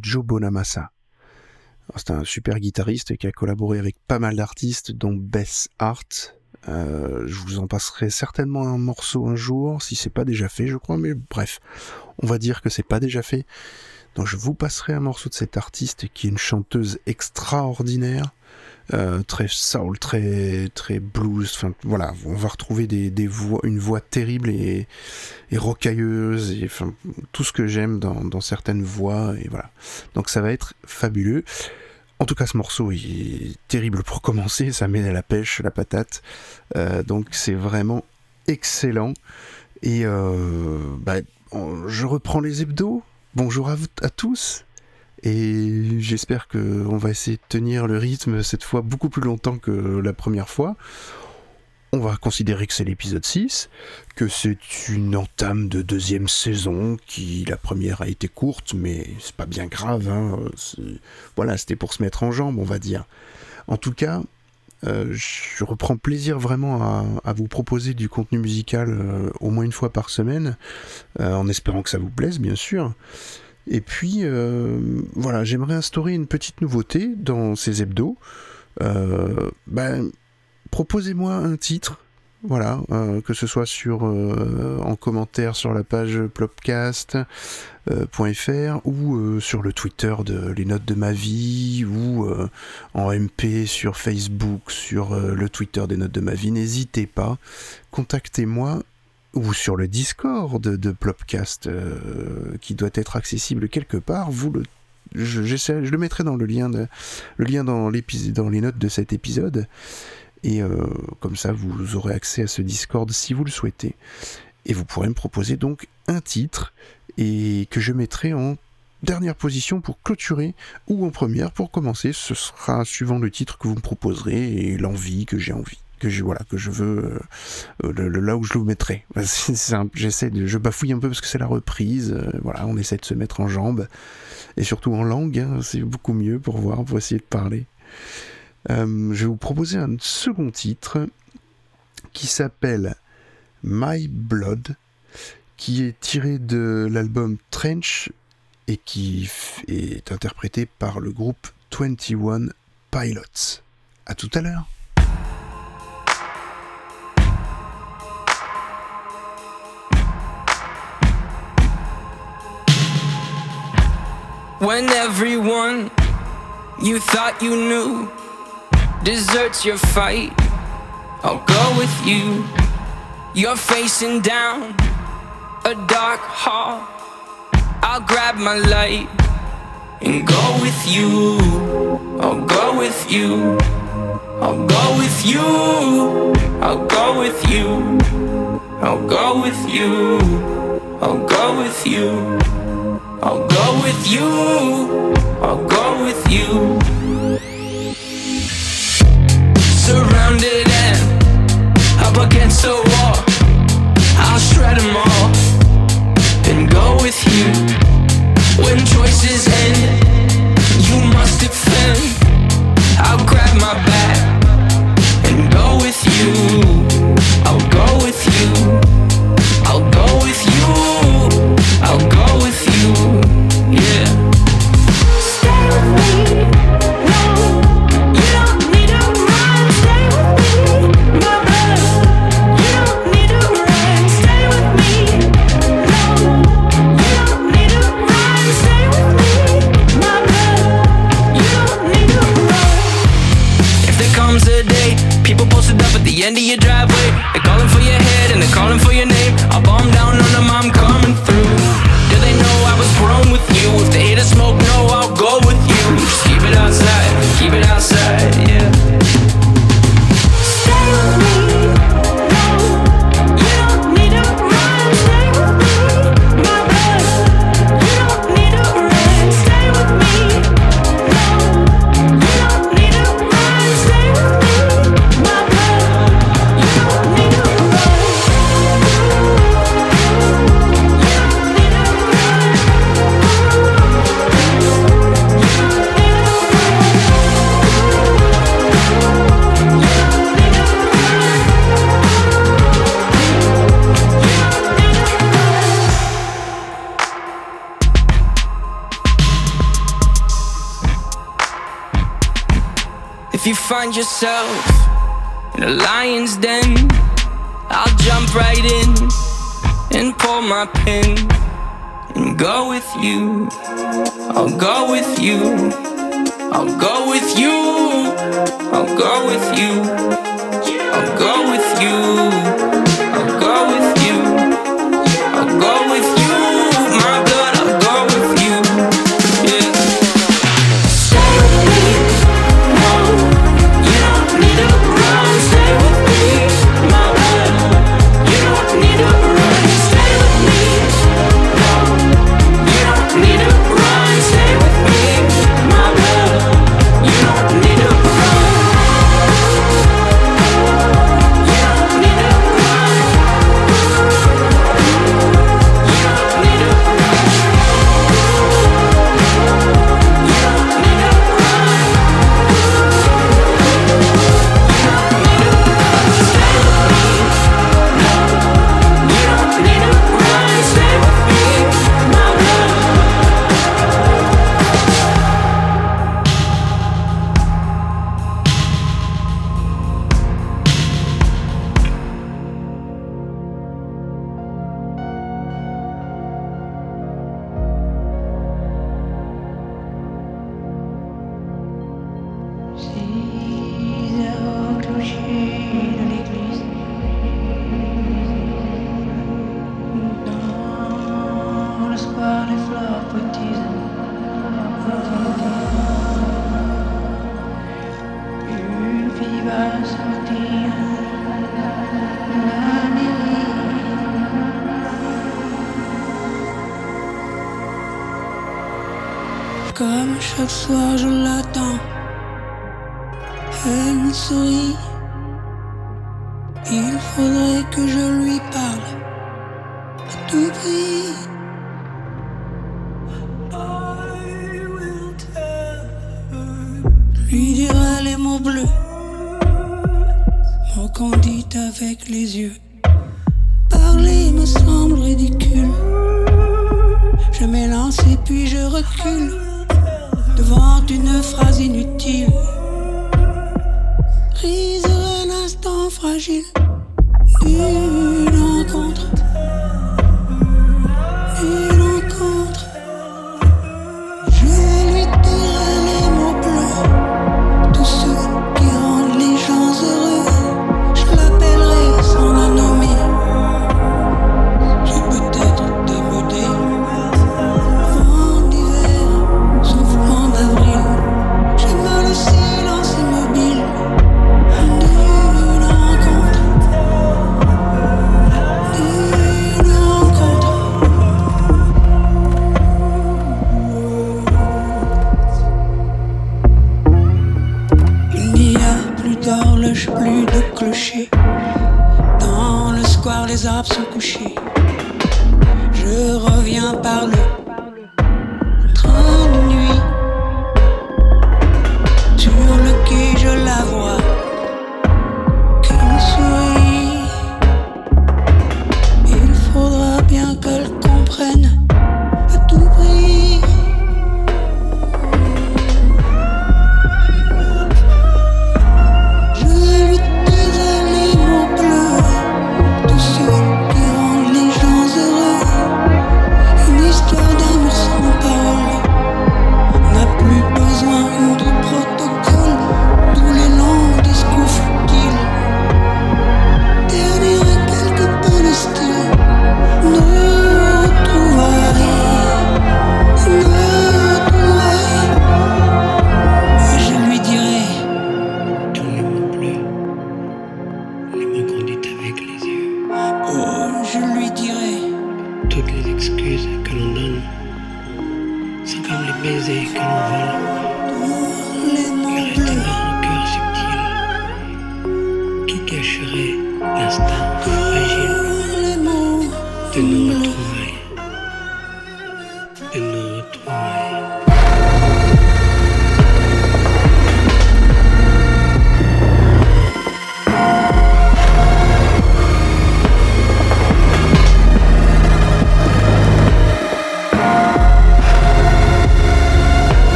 Joe Bonamassa. C'est un super guitariste qui a collaboré avec pas mal d'artistes, dont Bess Hart. Euh, je vous en passerai certainement un morceau un jour, si c'est pas déjà fait, je crois, mais bref, on va dire que c'est pas déjà fait. Donc je vous passerai un morceau de cette artiste qui est une chanteuse extraordinaire, euh, très soul, très très blues. Enfin voilà, on va retrouver des, des voix, une voix terrible et, et rocailleuse, et tout ce que j'aime dans, certaines voix. Et voilà. Donc ça va être fabuleux. En tout cas, ce morceau est terrible pour commencer, ça met à la pêche, la patate. Euh, donc c'est vraiment excellent. Et euh, bah, je reprends les hebdos. Bonjour à, à tous. Et j'espère qu'on va essayer de tenir le rythme cette fois beaucoup plus longtemps que la première fois on va considérer que c'est l'épisode 6, que c'est une entame de deuxième saison, qui la première a été courte, mais c'est pas bien grave. Hein, voilà, c'était pour se mettre en jambe, on va dire. En tout cas, euh, je reprends plaisir vraiment à, vous proposer du contenu musical euh, au moins une fois par semaine, euh, en espérant que ça vous plaise, bien sûr. Et puis, voilà, j'aimerais instaurer une petite nouveauté dans ces hebdos. ben, proposez-moi un titre, voilà, euh, que ce soit sur euh, en commentaire sur la page plopcast.fr euh, ou sur le Twitter de les notes de ma vie ou en MP sur Facebook, sur le Twitter des notes de ma vie. N'hésitez pas, contactez-moi ou sur le Discord de Plopcast qui doit être accessible quelque part. Vous le je, je le mettrai dans le lien, le lien dans, dans les notes de cet épisode. Et euh, comme ça, vous aurez accès à ce Discord si vous le souhaitez. Et vous pourrez me proposer donc un titre et que je mettrai en dernière position pour clôturer ou en première pour commencer. Ce sera suivant le titre que vous me proposerez et l'envie que j'ai envie que je voilà que je veux euh, le, là où je le mettrai j'essaie de je bafouille un peu parce que c'est la reprise euh, voilà on essaie de se mettre en jambe et surtout en langue hein, c'est beaucoup mieux pour voir pour essayer de parler euh, je vais vous proposer un second titre qui s'appelle My Blood, qui est tiré de l'album Trench et qui est interprété par le groupe 21 Pilots. À tout à l'heure. When everyone you thought you knew deserts your fight, I'll go with you. You're facing down a dark hall. I'll grab my light and go with you. I'll go with you. I'll go with you. I'll go with you. I'll go with you. I'll go with you. I'll go with you. I'll go with you yourself in a lion's den. I'll jump right in and pull my pin and go with you. I'll go with you. I'll go with you. I'll go with you. tout. Lui dira les mots bleus, mon candide avec les yeux. Parler me semble ridicule. Je m'élance et puis je recule devant une phrase inutile. Rise un instant fragile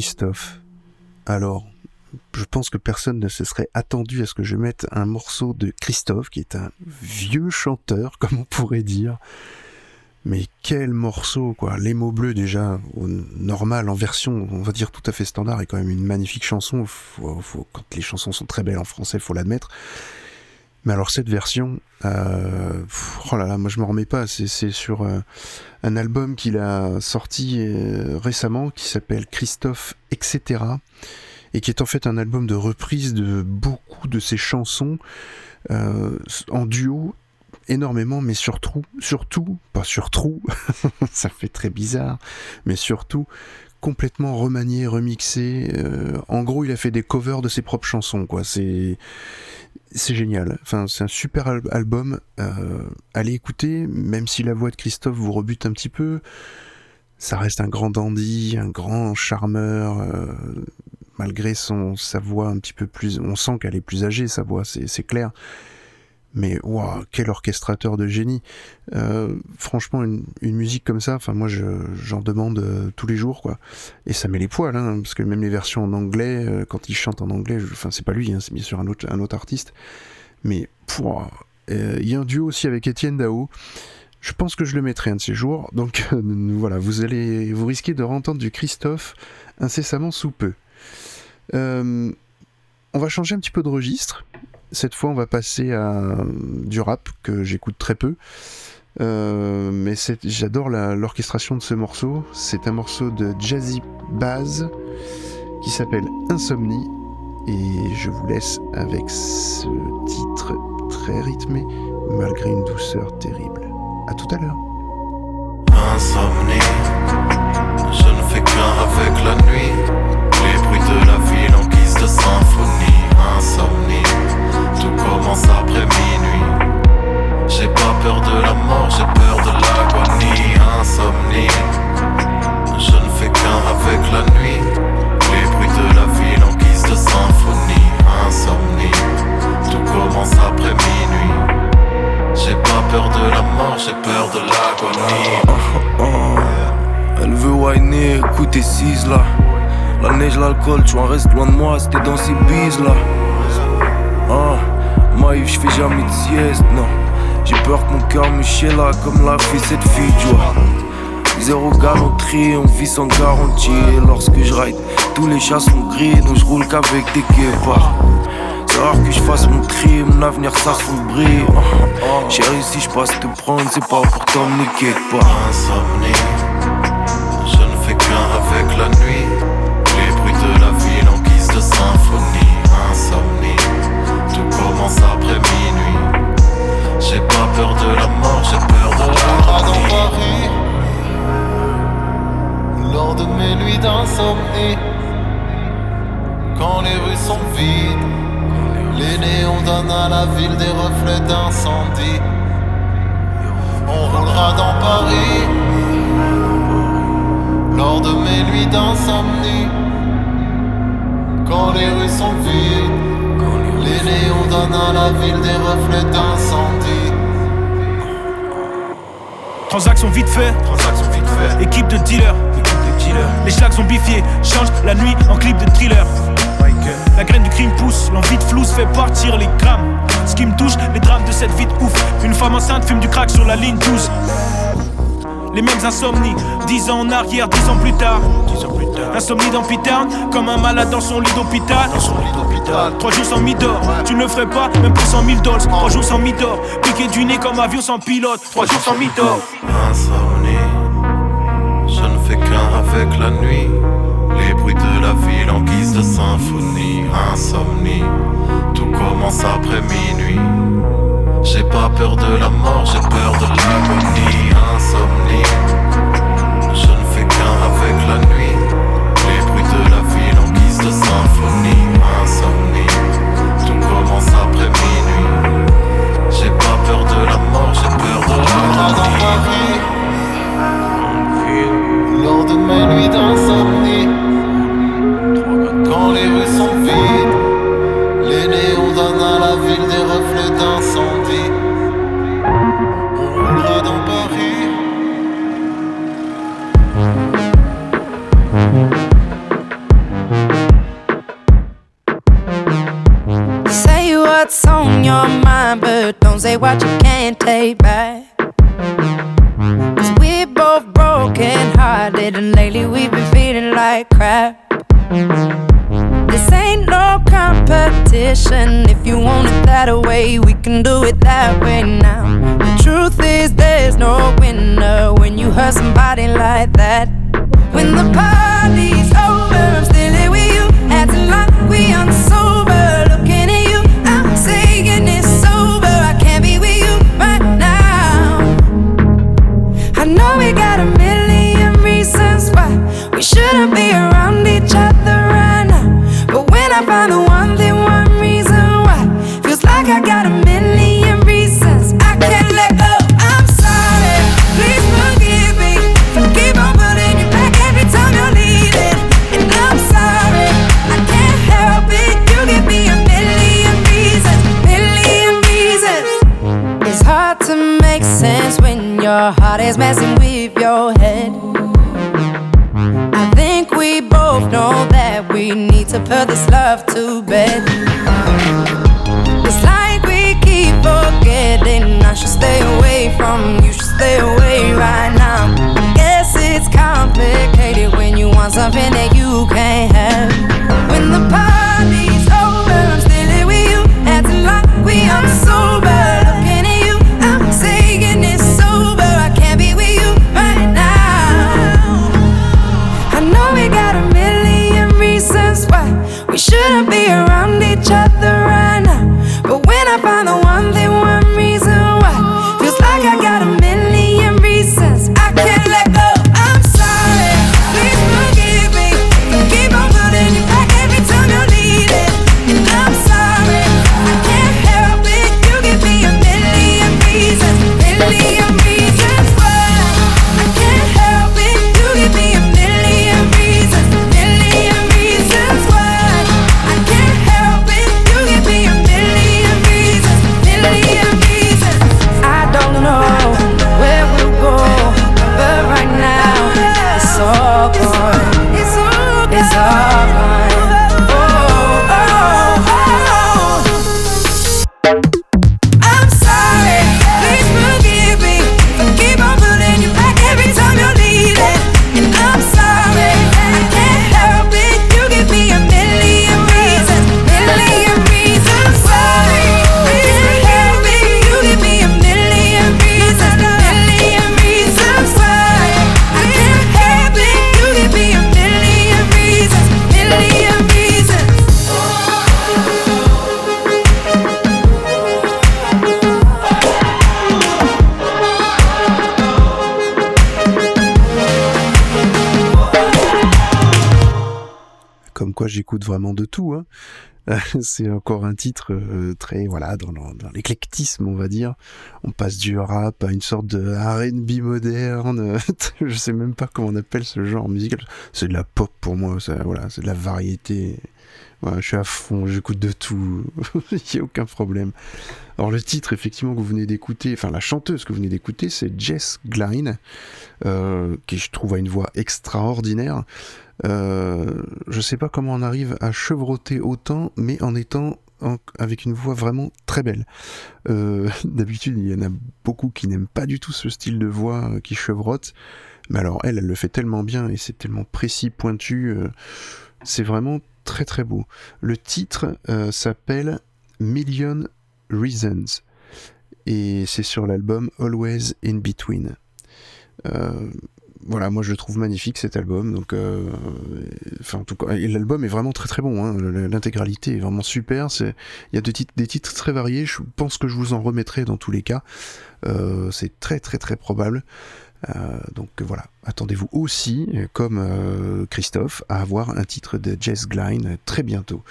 Christophe. Alors, je pense que personne ne se serait attendu à ce que je mette un morceau de Christophe, qui est un vieux chanteur, comme on pourrait dire. Mais quel morceau, quoi. Les mots bleus, déjà, normal, en version, on va dire tout à fait standard, est quand même une magnifique chanson. quand les chansons sont très belles en français, faut l'admettre. Mais alors cette version, euh, oh là là, moi je me remets pas. C'est sur euh, un album qu'il a sorti euh, récemment qui s'appelle Christophe etc. et qui est en fait un album de reprise de beaucoup de ses chansons en duo énormément, mais surtout, surtout, pas surtout, ça fait très bizarre, mais surtout complètement remanié, remixé. en gros, il a fait des covers de ses propres chansons, quoi. C'est c'est génial. C'est un super album. Euh, allez écouter, même si la voix de Christophe vous rebute un petit peu. Ça reste un grand dandy, un grand charmeur. Euh, malgré son sa voix un petit peu plus, on sent qu'elle est plus âgée, sa voix, c'est clair. Mais waouh, quel orchestrateur de génie euh, Franchement, une, musique comme ça, enfin moi j'en demande euh, tous les jours quoi. Et ça met les poils, hein, parce que même les versions en anglais, euh, quand il chante en anglais, enfin c'est pas lui, hein, c'est bien sûr un autre, artiste. Mais il y a un duo aussi avec Étienne Dao. Je pense que je le mettrai un de ces jours. Donc voilà, vous allez, vous risquez de entendre du Christophe incessamment sous peu. on va changer un petit peu de registre cette fois, on va passer à du rap que j'écoute très peu. Euh, mais j'adore l'orchestration de ce morceau. C'est un morceau de Jazzy Baz qui s'appelle Insomnie. Et je vous laisse avec ce titre très rythmé, malgré une douceur terrible. A tout à l'heure. Insomnie, je ne fais qu'un avec la nuit. Les bruits de la ville en guise de symphonie. Insomnie tout commence après minuit. J'ai pas peur de la mort, j'ai peur de l'agonie, insomnie. Je ne fais qu'un avec la nuit. Les bruits de la ville en guise de symphonie, insomnie. Tout commence après minuit. J'ai pas peur de la mort, j'ai peur de l'agonie. Elle veut whiner, écouter 6 là. La neige, l'alcool, tu en restes loin de moi, c'était dans ces bises là. Ah je fais jamais de sieste, non. J'ai peur que mon cœur me là comme l'a fait cette fille, tu vois. Zéro galanterie, on vit sans garantie. Lorsque je ride, tous les chats sont gris, donc je roule qu'avec des guépards. C'est rare que je fasse mon tri, mon avenir s'assombrit. Chérie, si je passe te prendre, c'est pas pour t'emmener pas. Insomnie, je ne fais qu'un avec la nuit. Les bruits de la ville en guise de symphonie. Commence après minuit. J'ai pas peur de la mort, j'ai peur de la dans Paris, lors de mes nuits d'insomnie. Quand les rues sont vides, les néons donnent à la ville des reflets d'incendie. On roulera dans Paris, lors de mes nuits d'insomnie. Quand les rues sont vides. Les néons donnent à la ville des reflets d'incendie. Transaction vite fait, Transaction vite fait. Équipe de dealers, Les schlags sont bifiés, change la nuit en clip de thriller. La graine du crime pousse, l'envie de flouze fait partir les grammes. Ce qui me touche, les drames de cette vie de ouf. Une femme enceinte fume du crack sur la ligne 12. Les mêmes insomnies, dix ans en arrière, dix ans plus tard. Insomnie dans comme un malade dans son lit d'hôpital. Trois jours sans mi-d'or, tu ne le ferais pas, même pour 100 000 dollars. Trois jours sans mi-d'or, piqué du nez comme avion sans pilote. Trois jours sans mi-d'or. Insomnie, je ne fais qu'un avec la nuit. Les bruits de la ville en guise de symphonie. Insomnie, tout commence après minuit. J'ai pas peur de la mort, j'ai peur de l'agonie. Insomnie, je ne fais qu'un avec la nuit. Les bruits de la ville en guise de symphonie. Insomnie, tout commence après minuit. J'ai pas peur de la mort, j'ai peur de l'agonie. Lors de mes nuits d'insomnie, say what you can't take back. Cause we both broken hearted, and lately we've been feeling like crap. This ain't no competition. If you want it that way, we can do it that way now. The truth is, there's no winner when you hurt somebody like that. When the party's over, I'm still here with you, acting like we sober. Is messing with your head. I think we both know that we need to put this love to bed. It's like we keep forgetting. I should stay away from you, should stay away right now. I guess it's complicated when you want something that you can't have. When the j'écoute vraiment de tout. Hein. C'est encore un titre euh, très voilà dans, l'éclectisme on va dire. On passe du rap à une sorte de R&B moderne. Je sais même pas comment on appelle ce genre musical. C'est de la pop pour moi. Voilà, c'est de la variété. Je suis à fond, j'écoute de tout. Il n'y a aucun problème. Alors le titre effectivement que vous venez d'écouter, enfin la chanteuse que vous venez d'écouter, c'est Jess Glynn, euh, qui je trouve a une voix extraordinaire. Euh, je sais pas comment on arrive à chevroter autant, mais en étant avec une voix vraiment très belle. Euh, D'habitude, il y en a beaucoup qui n'aiment pas du tout ce style de voix euh, qui chevrotte, mais alors elle, elle le fait tellement bien et c'est tellement précis, pointu, c'est vraiment très très beau. Le titre s'appelle Million Reasons et c'est sur l'album Always in Between. Voilà, moi je trouve magnifique cet album. Euh, l'album est vraiment très très bon. hein, L'intégralité est vraiment super. Il y a des titres, très variés. Je pense que je vous en remettrai dans tous les cas. Euh, c'est très très très probable. Euh, donc voilà, attendez-vous aussi, comme Christophe, à avoir un titre de Glynn euh, très bientôt.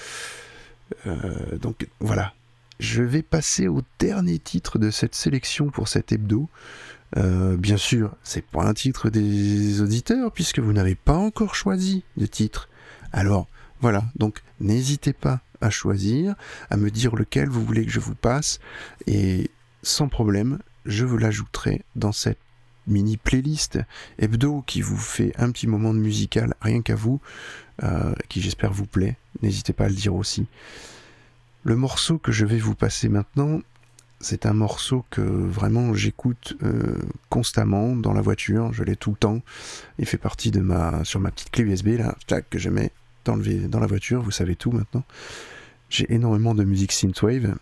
Donc voilà, je vais passer au dernier titre de cette sélection pour cet hebdo. Euh, bien sûr, c'est pas un titre des auditeurs puisque vous n'avez pas encore choisi de titre. Alors voilà, donc n'hésitez pas à choisir, à me dire lequel vous voulez que je vous passe et sans problème, je vous l'ajouterai dans cette mini playlist hebdo qui vous fait un petit moment de musical rien qu'à vous, euh, qui j'espère vous plaît. N'hésitez pas à le dire aussi. Le morceau que je vais vous passer maintenant c'est un morceau que vraiment j'écoute euh, constamment dans la voiture, je l'ai tout le temps. Il fait partie de ma sur ma petite clé USB là, que je mets dans, le, la voiture, vous savez tout maintenant. J'ai énormément de musique synthwave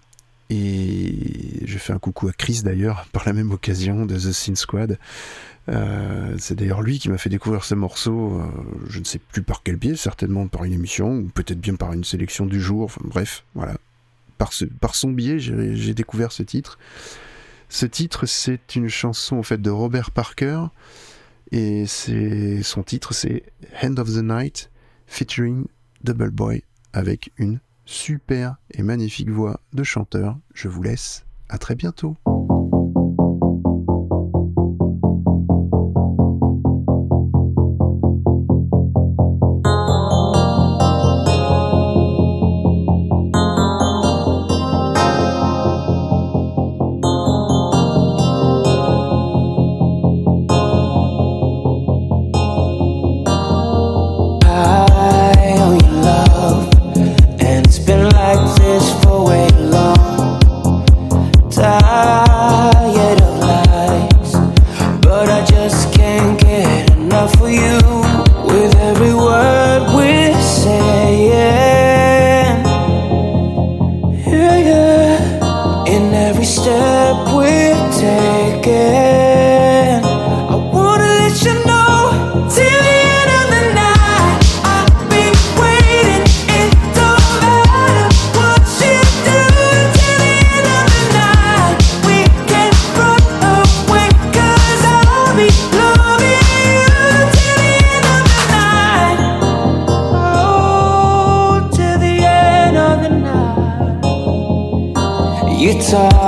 et je fais un coucou à Chris d'ailleurs par la même occasion de The Synth Squad. Euh, c'est d'ailleurs lui qui m'a fait découvrir ce morceau, euh, je ne sais plus par quel biais, certainement par une émission, ou peut-être bien par une sélection du jour, enfin bref, voilà. Par, son biais, j'ai découvert ce titre. Ce titre, c'est une chanson en fait de Robert Parker, et c'est son titre, c'est Hand of the Night, featuring Double Boy, avec une super et magnifique voix de chanteur. Je vous laisse, à très bientôt. guitar